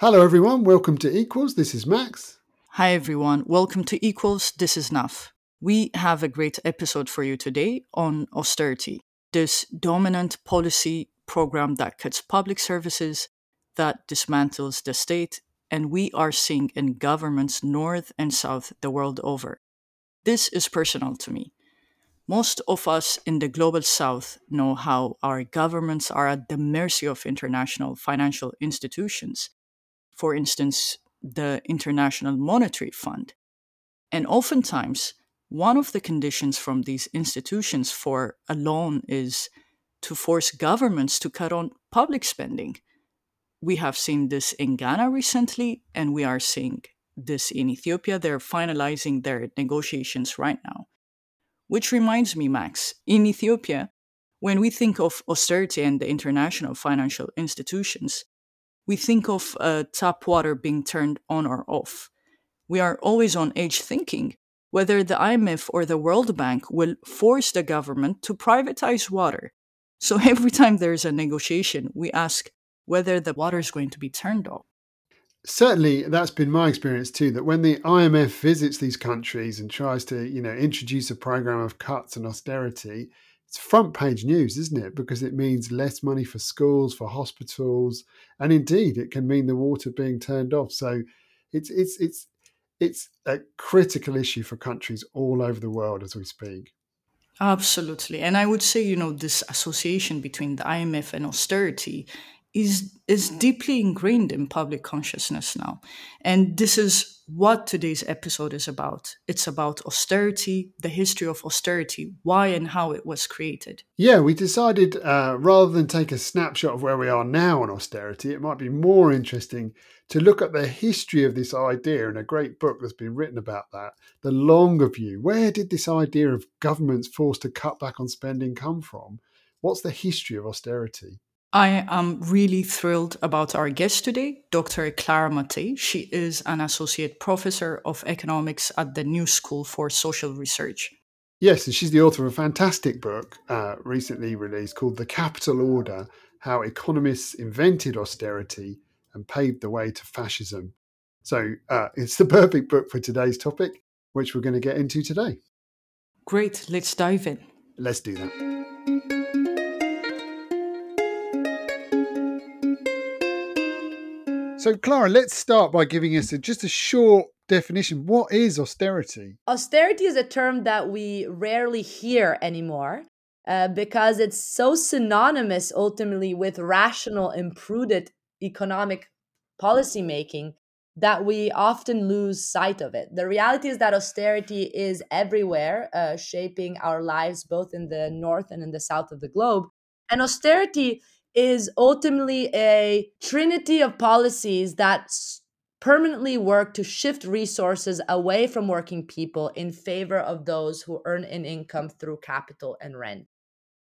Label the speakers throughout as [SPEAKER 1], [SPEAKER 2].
[SPEAKER 1] Hello, everyone. Welcome to Equals. This is Max.
[SPEAKER 2] Hi, everyone. Welcome to Equals. This is Naf. We have a great episode for you today on austerity, this dominant policy program that cuts public services, that dismantles the state, and we are seeing in governments north and south the world over. This is personal to me. Most of us in the global south know how our governments are at the mercy of international financial institutions for instance, the International Monetary Fund. And oftentimes, one of the conditions from these institutions for a loan is to force governments to cut on public spending. We have seen this in Ghana recently, and we are seeing this in Ethiopia. They're finalizing their negotiations right now. Which reminds me, Max, in Ethiopia, when we think of austerity and the international financial institutions, we think of uh, tap water being turned on or off. We are always on edge thinking whether the IMF or the World Bank will force the government to privatize water. So every time there's a negotiation, we ask whether the water is going to be turned off.
[SPEAKER 1] Certainly, that's been my experience too. That when the IMF visits these countries and tries to, you know, introduce a program of cuts and austerity, it's front page news, isn't it? Because it means less money for schools, for hospitals, and indeed it can mean the water being turned off. So it's it's it's it's a critical issue for countries all over the world as we speak.
[SPEAKER 2] Absolutely. And I would say, you know, this association between the IMF and austerity is is deeply ingrained in public consciousness now. And this is what today's episode is about. It's about austerity, the history of austerity, why and how it was created.
[SPEAKER 1] Yeah, we decided uh, rather than take a snapshot of where we are now on austerity, it might be more interesting to look at the history of this idea in a great book that's been written about that, The Longer View. Where did this idea of governments forced to cut back on spending come from? What's the history of austerity?
[SPEAKER 2] I am really thrilled about our guest today, Dr. Clara Mattei. She is an associate professor of economics at the New School for Social Research.
[SPEAKER 1] Yes, and she's the author of a fantastic book uh, recently released called The Capital Order How Economists Invented Austerity and Paved the Way to Fascism. So uh, it's the perfect book for today's topic, which we're going to get into today.
[SPEAKER 2] Great, let's dive in.
[SPEAKER 1] Let's do that. So, Clara, let's start by giving us a, just a short definition. What is austerity?
[SPEAKER 3] Austerity is a term that we rarely hear anymore uh, because it's so synonymous ultimately with rational and prudent economic policy making that we often lose sight of it. The reality is that austerity is everywhere, uh, shaping our lives both in the north and in the south of the globe. And austerity is ultimately a trinity of policies that permanently work to shift resources away from working people in favor of those who earn an income through capital and rent.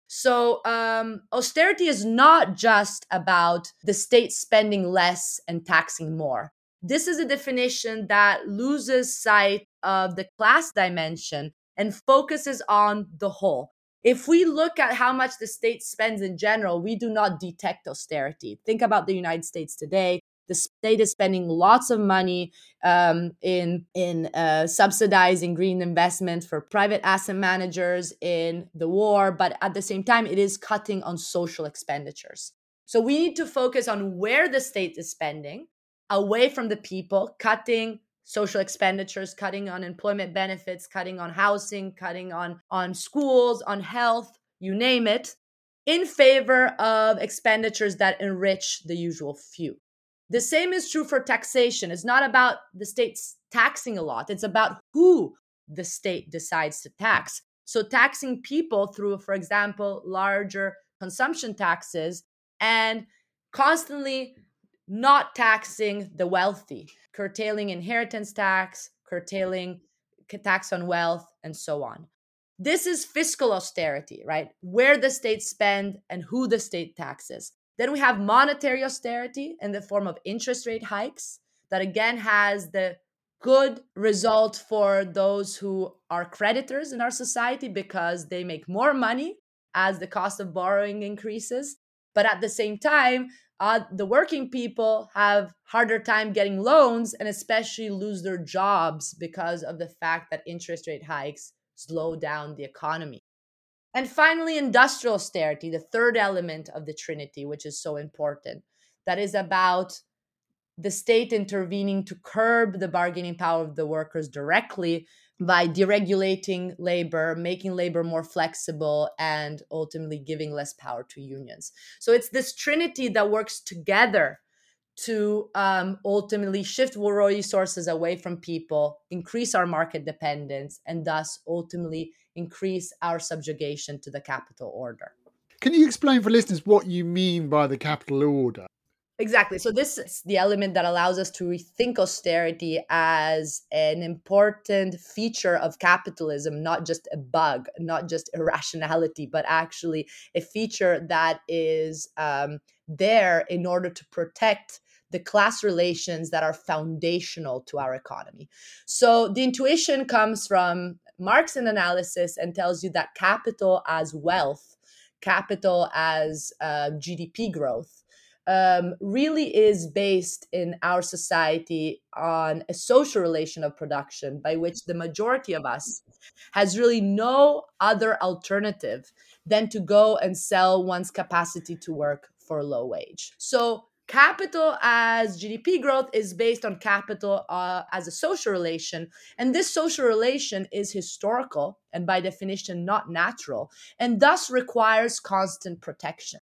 [SPEAKER 3] So, um, austerity is not just about the state spending less and taxing more. This is a definition that loses sight of the class dimension and focuses on the whole if we look at how much the state spends in general, we do not detect austerity. Think about the United States today. The state is spending lots of money um, in in uh, subsidizing green investment for private asset managers in the war, but at the same time, it is cutting on social expenditures. So we need to focus on where the state is spending, away from the people, cutting social expenditures cutting on employment benefits cutting on housing cutting on on schools on health you name it in favor of expenditures that enrich the usual few. The same is true for taxation. It's not about the state's taxing a lot. It's about who the state decides to tax. So taxing people through for example larger consumption taxes and constantly not taxing the wealthy, curtailing inheritance tax, curtailing tax on wealth, and so on. This is fiscal austerity, right? Where the state spend and who the state taxes. Then we have monetary austerity in the form of interest rate hikes that again has the good result for those who are creditors in our society because they make more money as the cost of borrowing increases But at the same time, uh, the working people have harder time getting loans and especially lose their jobs because of the fact that interest rate hikes slow down the economy. And finally, industrial austerity, the third element of the Trinity, which is so important, that is about the state intervening to curb the bargaining power of the workers directly by deregulating labor, making labor more flexible, and ultimately giving less power to unions. So it's this trinity that works together to um, ultimately shift resources away from people, increase our market dependence, and thus ultimately increase our subjugation to the capital order.
[SPEAKER 1] Can you explain for listeners what you mean by the capital order?
[SPEAKER 3] Exactly. So this is the element that allows us to rethink austerity as an important feature of capitalism, not just a bug, not just irrationality, but actually a feature that is um, there in order to protect the class relations that are foundational to our economy. So the intuition comes from Marxian analysis and tells you that capital as wealth, capital as uh, GDP growth, um, really is based in our society on a social relation of production by which the majority of us has really no other alternative than to go and sell one's capacity to work for low wage. So capital as GDP growth is based on capital uh, as a social relation. And this social relation is historical and by definition not natural, and thus requires constant protection.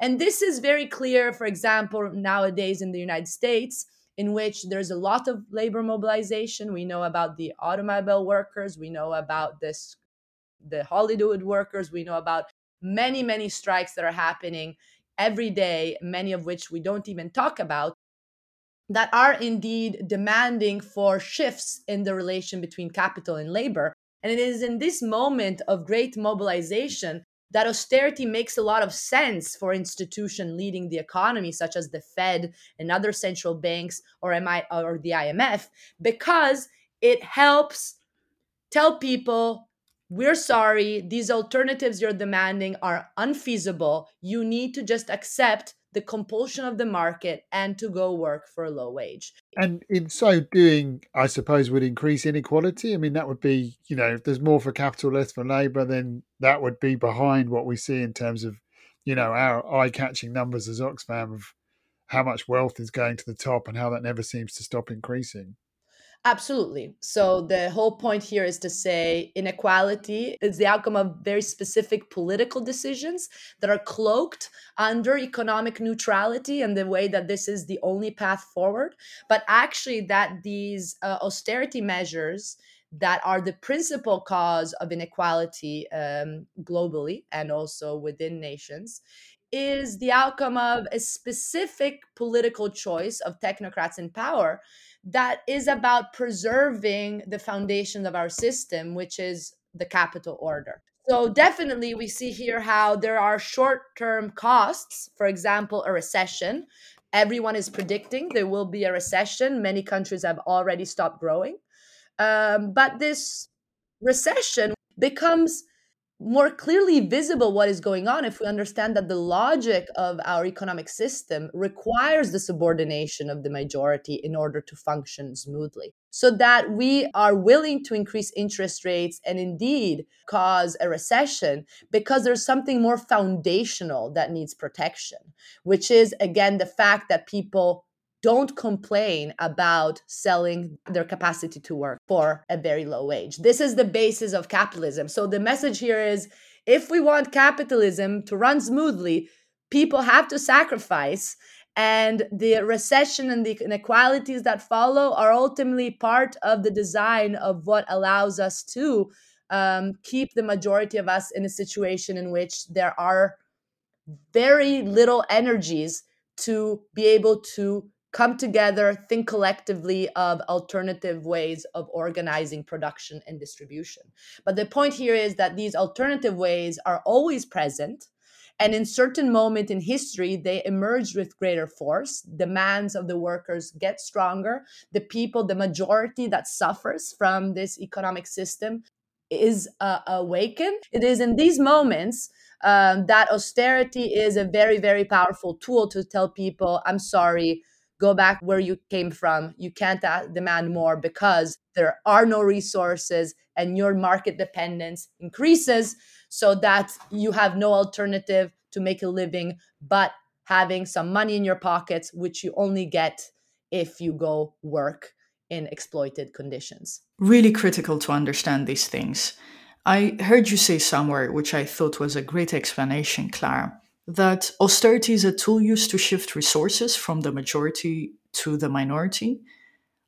[SPEAKER 3] And this is very clear, for example, nowadays in the United States, in which there's a lot of labor mobilization. We know about the automobile workers, we know about this the Hollywood workers, we know about many, many strikes that are happening every day, many of which we don't even talk about, that are indeed demanding for shifts in the relation between capital and labor. And it is in this moment of great mobilization that austerity makes a lot of sense for institutions leading the economy, such as the Fed and other central banks or, MI, or the IMF, because it helps tell people we're sorry, these alternatives you're demanding are unfeasible. You need to just accept the compulsion of the market and to go work for a low wage.
[SPEAKER 1] And in so doing, I suppose would increase inequality. I mean, that would be, you know, if there's more for capital, less for labor, then that would be behind what we see in terms of, you know, our eye catching numbers as Oxfam of how much wealth is going to the top and how that never seems to stop increasing.
[SPEAKER 3] Absolutely. So the whole point here is to say inequality is the outcome of very specific political decisions that are cloaked under economic neutrality and the way that this is the only path forward. But actually, that these uh, austerity measures that are the principal cause of inequality um, globally and also within nations is the outcome of a specific political choice of technocrats in power that is about preserving the foundation of our system, which is the capital order. So, definitely, we see here how there are short term costs. For example, a recession. Everyone is predicting there will be a recession. Many countries have already stopped growing. Um, but this recession becomes more clearly visible what is going on if we understand that the logic of our economic system requires the subordination of the majority in order to function smoothly. So that we are willing to increase interest rates and indeed cause a recession because there's something more foundational that needs protection, which is again the fact that people don't complain about selling their capacity to work for a very low wage. This is the basis of capitalism. So the message here is if we want capitalism to run smoothly, people have to sacrifice. And the recession and the inequalities that follow are ultimately part of the design of what allows us to um, keep the majority of us in a situation in which there are very little energies to be able to come together, think collectively of alternative ways of organizing production and distribution. But the point here is that these alternative ways are always present. And in certain moment in history, they emerge with greater force. Demands of the workers get stronger. The people, the majority that suffers from this economic system is uh, awakened. It is in these moments um, that austerity is a very, very powerful tool to tell people, I'm sorry, go back where you came from. You can't demand more because there are no resources and your market dependence increases so that you have no alternative to make a living but having some money in your pockets, which you only get if you go work in exploited conditions.
[SPEAKER 2] Really critical to understand these things. I heard you say somewhere, which I thought was a great explanation, Clara, that austerity is a tool used to shift resources from the majority to the minority.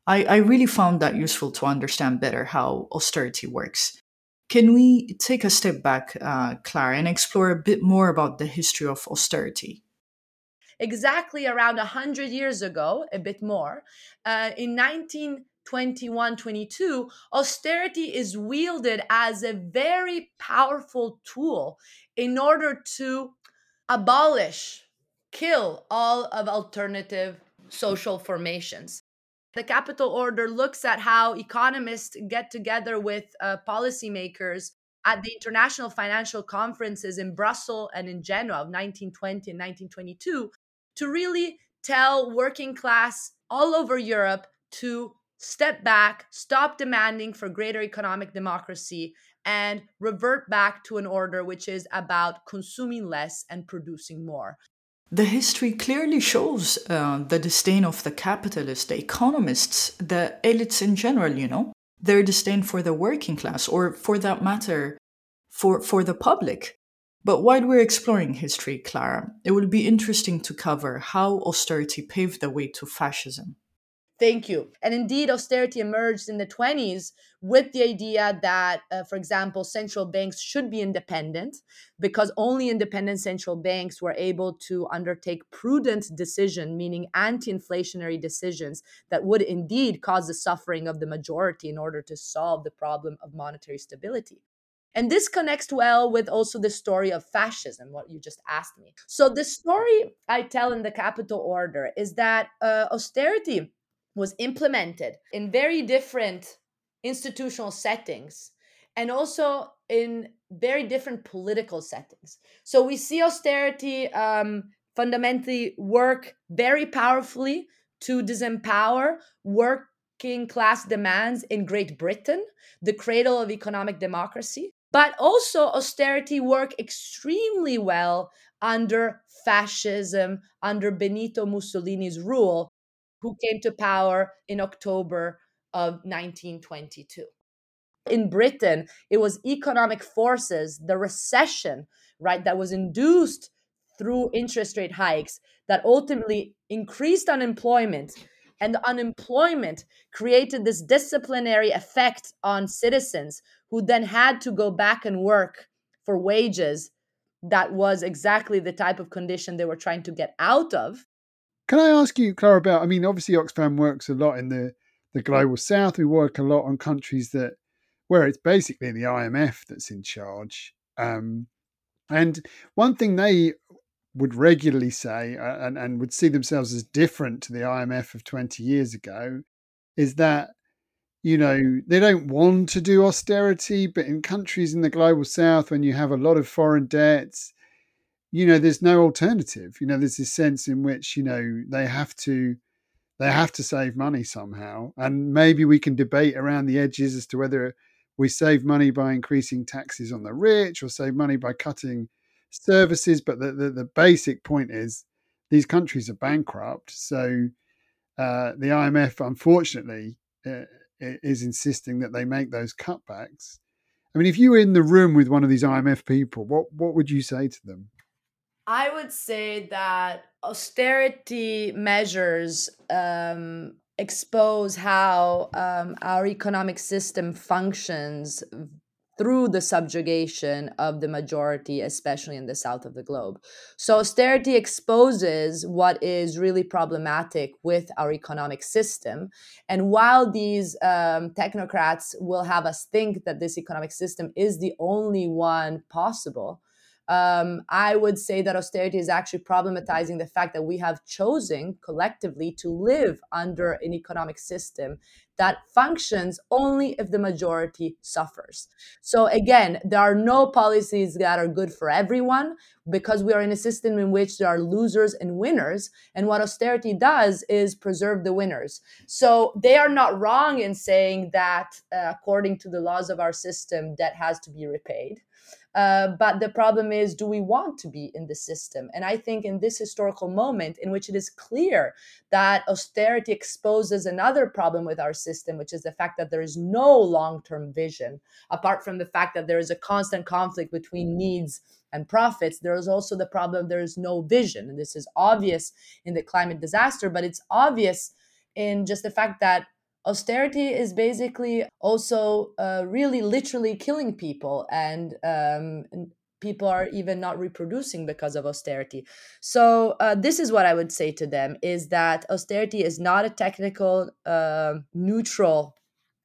[SPEAKER 2] I, I really found that useful to understand better how austerity works. Can we take a step back, uh, Clara, and explore a bit more about the history of austerity?
[SPEAKER 3] Exactly around 100 years ago, a bit more, uh, in 1921 22, austerity is wielded as a very powerful tool in order to abolish, kill all of alternative social formations. The capital order looks at how economists get together with uh, policymakers at the international financial conferences in Brussels and in Genoa of 1920 and 1922 to really tell working class all over Europe to step back, stop demanding for greater economic democracy, and revert back to an order which is about consuming less and producing more.
[SPEAKER 2] The history clearly shows uh, the disdain of the capitalists, the economists, the elites in general, you know, their disdain for the working class, or for that matter, for, for the public. But while we're exploring history, Clara, it will be interesting to cover how austerity paved the way to fascism.
[SPEAKER 3] Thank you. And indeed, austerity emerged in the 20s with the idea that, uh, for example, central banks should be independent because only independent central banks were able to undertake prudent decision, meaning anti-inflationary decisions that would indeed cause the suffering of the majority in order to solve the problem of monetary stability. And this connects well with also the story of fascism, what you just asked me. So, the story I tell in the capital order is that uh, austerity was implemented in very different institutional settings and also in very different political settings. So we see austerity um, fundamentally work very powerfully to disempower working class demands in Great Britain, the cradle of economic democracy. But also, austerity work extremely well under fascism, under Benito Mussolini's rule, who came to power in October of 1922. In Britain, it was economic forces, the recession, right, that was induced through interest rate hikes that ultimately increased unemployment. And the unemployment created this disciplinary effect on citizens who then had to go back and work for wages that was exactly the type of condition they were trying to get out of.
[SPEAKER 1] Can I ask you, Clara, about? I mean, obviously, Oxfam works a lot in the the global south. We work a lot on countries that where it's basically the IMF that's in charge. Um, and one thing they would regularly say uh, and, and would see themselves as different to the IMF of 20 years ago is that, you know, they don't want to do austerity, but in countries in the global south, when you have a lot of foreign debts, you know, there's no alternative. You know, there's this sense in which, you know, they have to they have to save money somehow. And maybe we can debate around the edges as to whether we save money by increasing taxes on the rich or save money by cutting services. But the, the, the basic point is these countries are bankrupt. So uh, the IMF, unfortunately, uh, is insisting that they make those cutbacks. I mean, if you were in the room with one of these IMF people, what, what would you say to them?
[SPEAKER 3] I would say that austerity measures um, expose how um, our economic system functions through the subjugation of the majority, especially in the south of the globe. So, austerity exposes what is really problematic with our economic system. And while these um, technocrats will have us think that this economic system is the only one possible, um, I would say that austerity is actually problematizing the fact that we have chosen collectively to live under an economic system that functions only if the majority suffers. So, again, there are no policies that are good for everyone because we are in a system in which there are losers and winners. And what austerity does is preserve the winners. So, they are not wrong in saying that, uh, according to the laws of our system, debt has to be repaid. Uh, but the problem is, do we want to be in the system? And I think in this historical moment, in which it is clear that austerity exposes another problem with our system, which is the fact that there is no long term vision, apart from the fact that there is a constant conflict between needs and profits, there is also the problem there is no vision. And this is obvious in the climate disaster, but it's obvious in just the fact that austerity is basically also uh, really literally killing people and, um, people are even not reproducing because of austerity. So uh, this is what i would say to them is that austerity is not a technical uh, neutral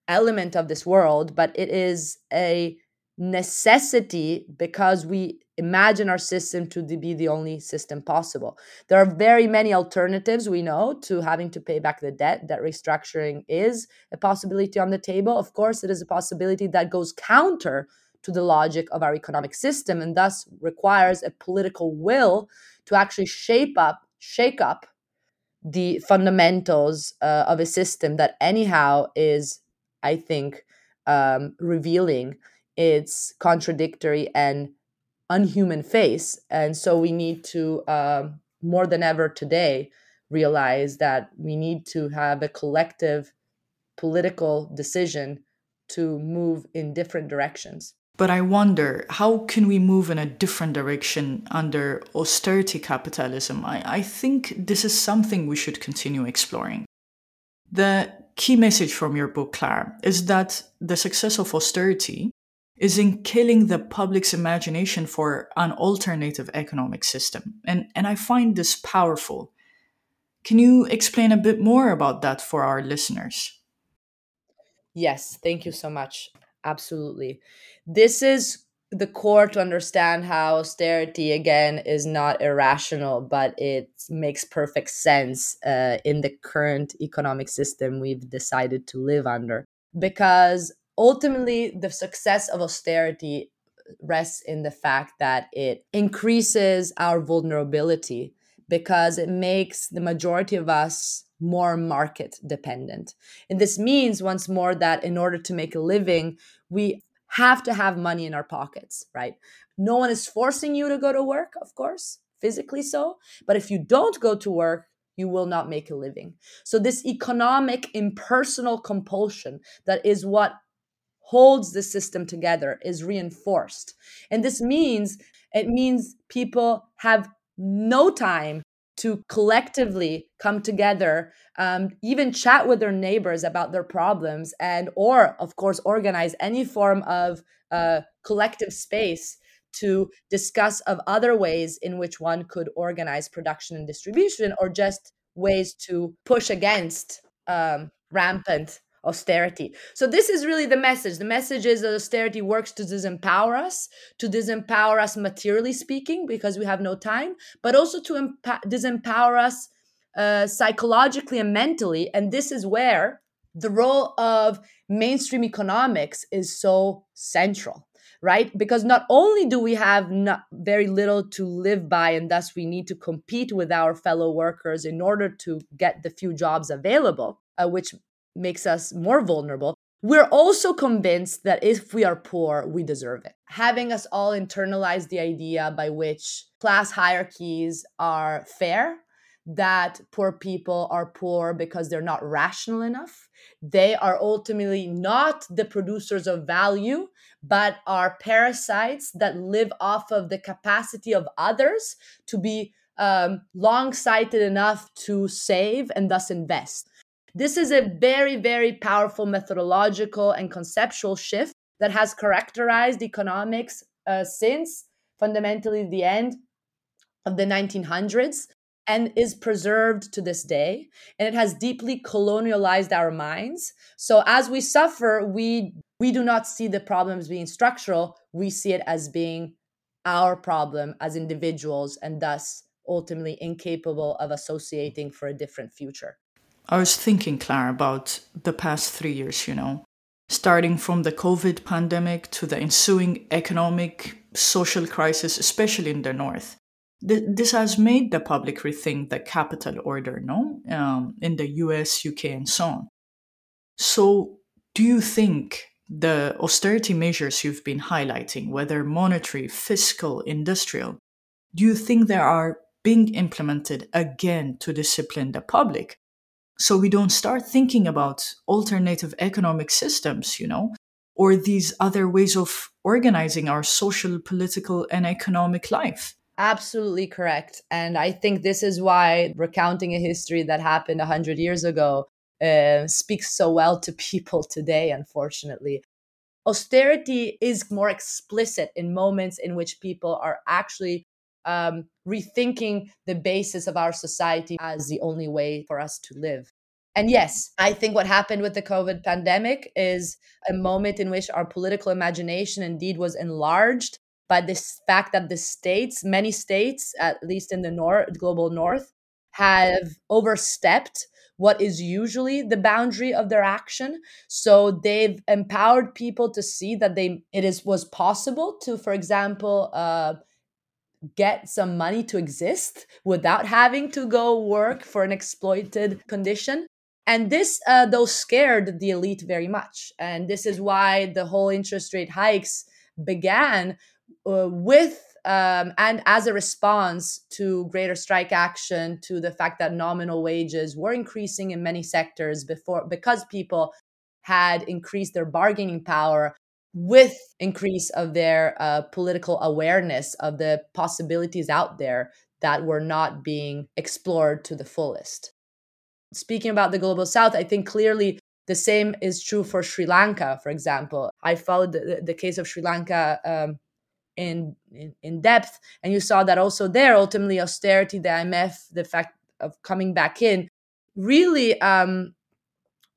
[SPEAKER 3] element of this world but it is a necessity because we imagine our system to be the only system possible. There are very many alternatives we know to having to pay back the debt. That restructuring is a possibility on the table. Of course, it is a possibility that goes counter to the logic of our economic system and thus requires a political will to actually shape up, shake up the fundamentals uh, of a system that anyhow is, I think, um, revealing its contradictory and unhuman face. And so we need to, uh, more than ever today, realize that we need to have a collective political decision to move in different directions.
[SPEAKER 2] But I wonder, how can we move in a different direction under austerity capitalism? I, I think this is something we should continue exploring. The key message from your book, Claire, is that the success of austerity is in killing the public's imagination for an alternative economic system. And, and I find this powerful. Can you explain a bit more about that for our listeners?
[SPEAKER 3] Yes, thank you so much. Absolutely. This is the core to understand how austerity, again, is not irrational, but it makes perfect sense uh, in the current economic system we've decided to live under. Because ultimately the success of austerity rests in the fact that it increases our vulnerability because it makes the majority of us more market dependent. And this means, once more, that in order to make a living, we have to have money in our pockets, right? No one is forcing you to go to work, of course, physically so. But if you don't go to work, you will not make a living. So, this economic impersonal compulsion that is what holds the system together is reinforced. And this means it means people have no time to collectively come together um, even chat with their neighbors about their problems and or of course organize any form of uh, collective space to discuss of other ways in which one could organize production and distribution or just ways to push against um, rampant austerity. So this is really the message. The message is that austerity works to disempower us, to disempower us materially speaking, because we have no time, but also to emp- disempower us uh, psychologically and mentally. And this is where the role of mainstream economics is so central right because not only do we have not very little to live by and thus we need to compete with our fellow workers in order to get the few jobs available uh, which makes us more vulnerable. We're also convinced that if we are poor, we deserve it. Having us all internalize the idea by which class hierarchies are fair, that poor people are poor because they're not rational enough. They are ultimately not the producers of value, but are parasites that live off of the capacity of others to be um, long sighted enough to save and thus invest. This is a very, very powerful methodological and conceptual shift that has characterized economics uh, since fundamentally the end of the 1900s and is preserved to this day. And it has deeply colonialized our minds. So as we suffer we we do not see the problems being structural. We see it as being our problem as individuals and thus ultimately incapable of associating for a different future.
[SPEAKER 2] I was thinking, Claire, about the past three years, you know, starting from the COVID pandemic to the ensuing economic, social crisis, especially in the North. this has made the public rethink the capital order, no? Um, in the US, UK, and so on. So, do you think the austerity measures you've been highlighting, whether monetary, fiscal, industrial, do you think they are being implemented again to discipline the public? So we don't start thinking about alternative economic systems, you know, or these other ways of organizing our social, political, and economic life.
[SPEAKER 3] Absolutely correct. And I think this is why recounting a history that happened 100 years ago uh, speaks so well to people today, unfortunately. Austerity is more explicit in moments in which people are actually um, rethinking the basis of our society as the only way for us to live. And yes, I think what happened with the COVID pandemic is a moment in which our political imagination indeed was enlarged by this fact that the states, many states, at least in the north, global north, have overstepped what is usually the boundary of their action so they've empowered people to see that they it is was possible to for example uh, get some money to exist without having to go work for an exploited condition. And this uh, though scared the elite very much. And this is why the whole interest rate hikes began uh, with um, and as a response to greater strike action, to the fact that nominal wages were increasing in many sectors before because people had increased their bargaining power with increase of their uh, political awareness of the possibilities out there that were not being explored to the fullest. Speaking about the global south, I think clearly the same is true for Sri Lanka, for example. I followed the, the case of Sri Lanka um, in, in, in depth and you saw that also there ultimately austerity the imf the fact of coming back in really um,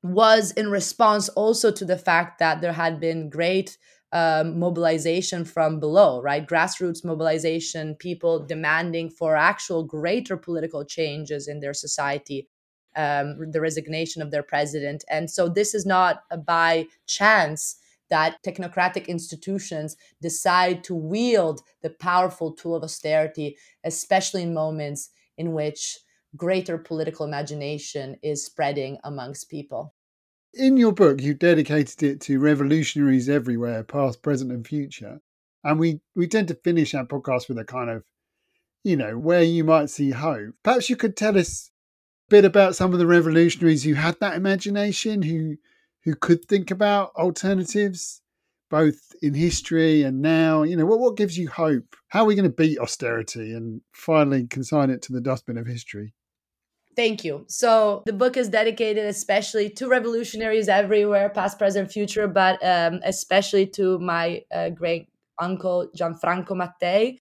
[SPEAKER 3] was in response also to the fact that there had been great um, mobilization from below, right? Grassroots mobilization, people demanding for actual greater political changes in their society, um, the resignation of their president. And so this is not by chance that technocratic institutions decide to wield the powerful tool of austerity, especially in moments in which greater political imagination is spreading amongst people.
[SPEAKER 1] In your book, you dedicated it to revolutionaries everywhere, past, present, and future. And we, we tend to finish our podcast with a kind of, you know, where you might see hope. Perhaps you could tell us a bit about some of the revolutionaries who had that imagination, who who could think about alternatives, both in history and now? You know, what, what gives you hope? How are we going to beat austerity and finally consign it to the dustbin of history?
[SPEAKER 3] Thank you. So the book is dedicated especially to revolutionaries everywhere, past, present, future, but um, especially to my uh, great uncle Gianfranco Mattei,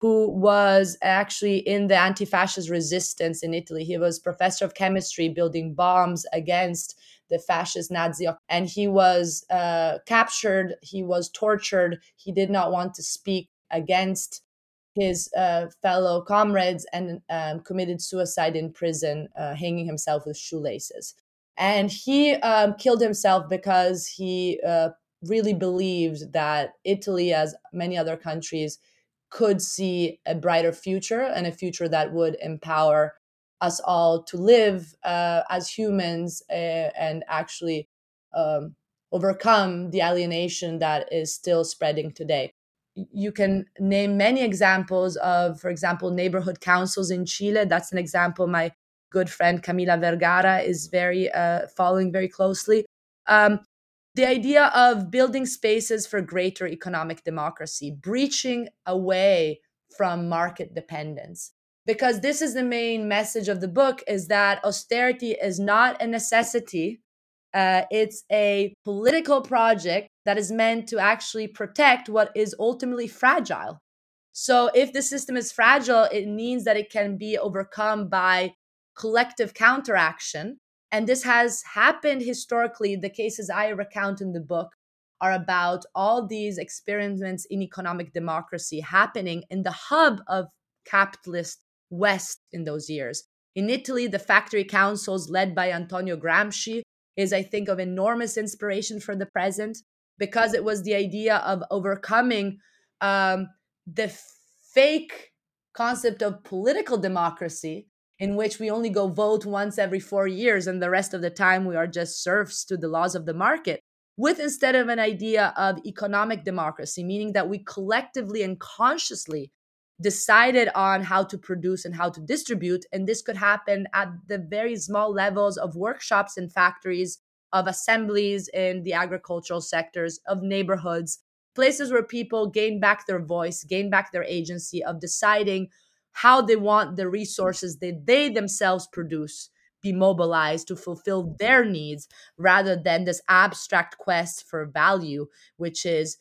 [SPEAKER 3] who was actually in the anti-fascist resistance in Italy. He was professor of chemistry, building bombs against the fascist Nazi, and he was uh, captured. He was tortured. He did not want to speak against his uh, fellow comrades and um, committed suicide in prison, uh, hanging himself with shoelaces. And he um, killed himself because he uh, really believed that Italy, as many other countries, could see a brighter future and a future that would empower us all to live uh, as humans uh, and actually um, overcome the alienation that is still spreading today. You can name many examples of, for example, neighborhood councils in Chile. That's an example my good friend Camila Vergara is very uh, following very closely. Um, the idea of building spaces for greater economic democracy, breaching away from market dependence because this is the main message of the book is that austerity is not a necessity uh, it's a political project that is meant to actually protect what is ultimately fragile. So if the system is fragile it means that it can be overcome by collective counteraction. And this has happened historically. The cases i recount in the book are about all these experiments in economic democracy happening in the hub of capitalist West in those years. In Italy, the factory councils led by Antonio Gramsci is, I think, of enormous inspiration for the present because it was the idea of overcoming um, the fake concept of political democracy in which we only go vote once every four years and the rest of the time we are just serfs to the laws of the market with instead of an idea of economic democracy meaning that we collectively and consciously decided on how to produce and how to distribute. And this could happen at the very small levels of workshops and factories, of assemblies in the agricultural sectors, of neighborhoods, places where people gain back their voice, gain back their agency of deciding how they want the resources that they themselves produce be mobilized to fulfill their needs rather than this abstract quest for value, which is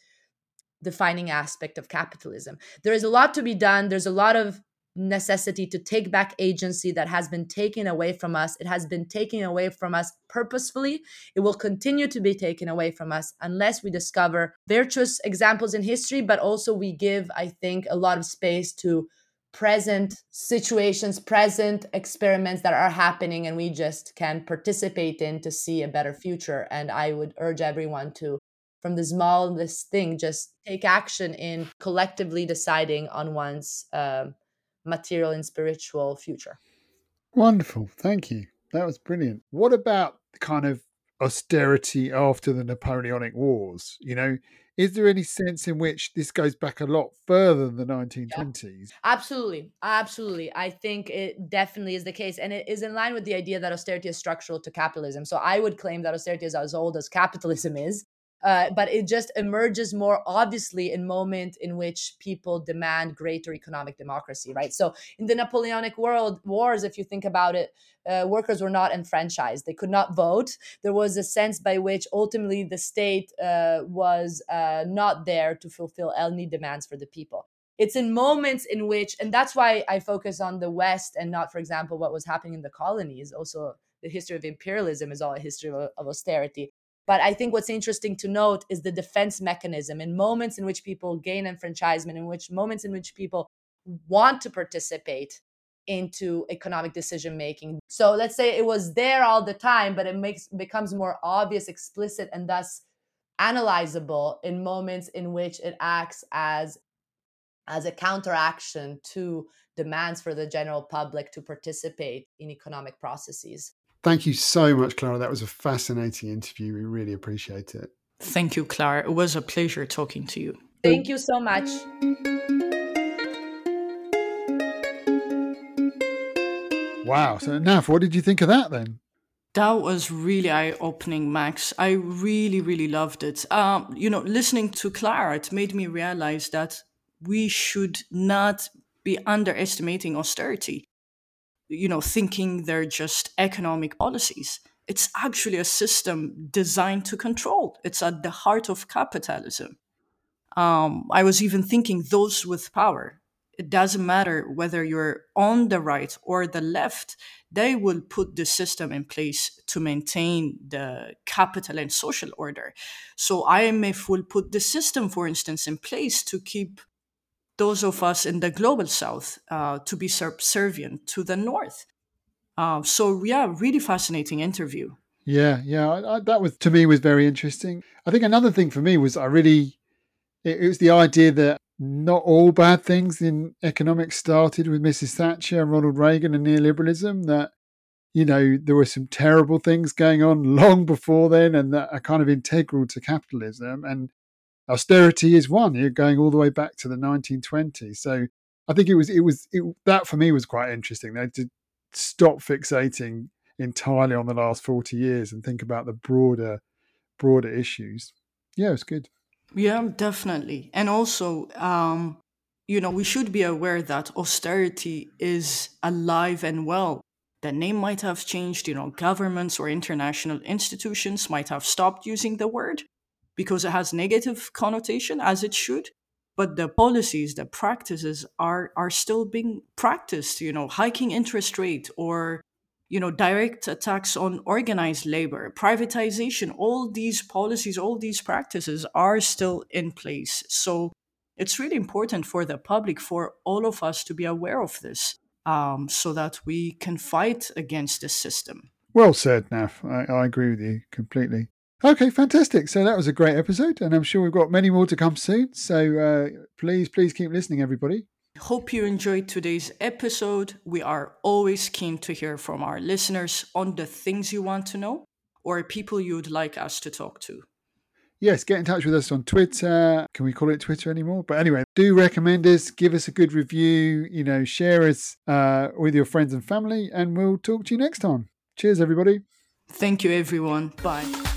[SPEAKER 3] defining aspect of capitalism. There is a lot to be done. There's a lot of necessity to take back agency that has been taken away from us. It has been taken away from us purposefully. It will continue to be taken away from us unless we discover virtuous examples in history, but also we give, I think, a lot of space to present situations, present experiments that are happening, and we just can participate in to see a better future. And I would urge everyone to from the smallest thing just take action in collectively deciding on one's uh, material and spiritual future.
[SPEAKER 1] Wonderful thank you. That was brilliant. What about the kind of austerity after the napoleonic wars? You know is there any sense in which this goes back a lot further than the 1920s yeah,
[SPEAKER 3] absolutely absolutely. I think it definitely is the case and it is in line with the idea that austerity is structural to capitalism. So i would claim that austerity is as old as capitalism is uh, but it just emerges more obviously in moments in which people demand greater economic democracy, right? So in the Napoleonic world wars, if you think about it, uh, workers were not enfranchised; they could not vote. There was a sense by which ultimately the state uh, was uh, not there to fulfill any demands for the people. It's in moments in which, and that's why I focus on the West and not, for example, what was happening in the colonies. Also, the history of imperialism is all a history of, of austerity but I think what's interesting to note is the defense mechanism in moments in which people gain enfranchisement, in which moments in which people want to participate into economic decision making. So let's say it was there all the time, but it makes becomes more obvious, explicit, and thus analyzable in moments in which it acts as as a counteraction to demands for the general public to participate in economic processes.
[SPEAKER 1] Thank you so much, Clara. That was a fascinating interview. We really appreciate it.
[SPEAKER 2] Thank you, Clara. It was a pleasure talking to you.
[SPEAKER 3] Thank you so much.
[SPEAKER 1] Wow. So, Naf, what did you think of that then?
[SPEAKER 2] That was really eye opening, Max. I really, really loved it. Um, you know, listening to Clara, it made me realize that we should not be underestimating austerity you know, thinking they're just economic policies. It's actually a system designed to control. It's at the heart of capitalism. Um, I was even thinking those with power. It doesn't matter whether you're on the right or the left, they will put the system in place to maintain the capital and social order. So IMF will put the system, for instance, in place to keep those of us in the global south uh, to be subservient to the north. Uh, so yeah, really fascinating interview.
[SPEAKER 1] Yeah, yeah, I, I, that was to me was very interesting. I think another thing for me was I really it, it was the idea that not all bad things in economics started with Mrs. Thatcher and Ronald Reagan and neoliberalism. That you know there were some terrible things going on long before then, and that are kind of integral to capitalism. And austerity is one. You're going all the way back to the 1920s. So I think it was it was it, that for me was quite interesting. They did stop fixating entirely on the last 40 years and think about the broader broader issues. Yeah, it's good.
[SPEAKER 2] Yeah, definitely. And also, um, you know, we should be aware that austerity is alive and well. The name might have changed, you know, governments or international institutions might have stopped using the word, because it has negative connotation as it should but the policies the practices are are still being practiced you know hiking interest rate or you know, direct attacks on organized labor, privatization, all these policies, all these practices are still in place. So it's really important for the public, for all of us to be aware of this um, so that we can fight against this system.
[SPEAKER 1] Well said, Naf. I, I agree with you completely. Okay, fantastic. So that was a great episode, and I'm sure we've got many more to come soon. So uh, please, please keep listening, everybody.
[SPEAKER 2] Hope you enjoyed today's episode. We are always keen to hear from our listeners on the things you want to know or people you'd like us to talk to.
[SPEAKER 1] Yes, get in touch with us on Twitter. Can we call it Twitter anymore? But anyway, do recommend us, give us a good review, you know, share us uh, with your friends and family, and we'll talk to you next time. Cheers, everybody.
[SPEAKER 2] Thank you, everyone. Bye.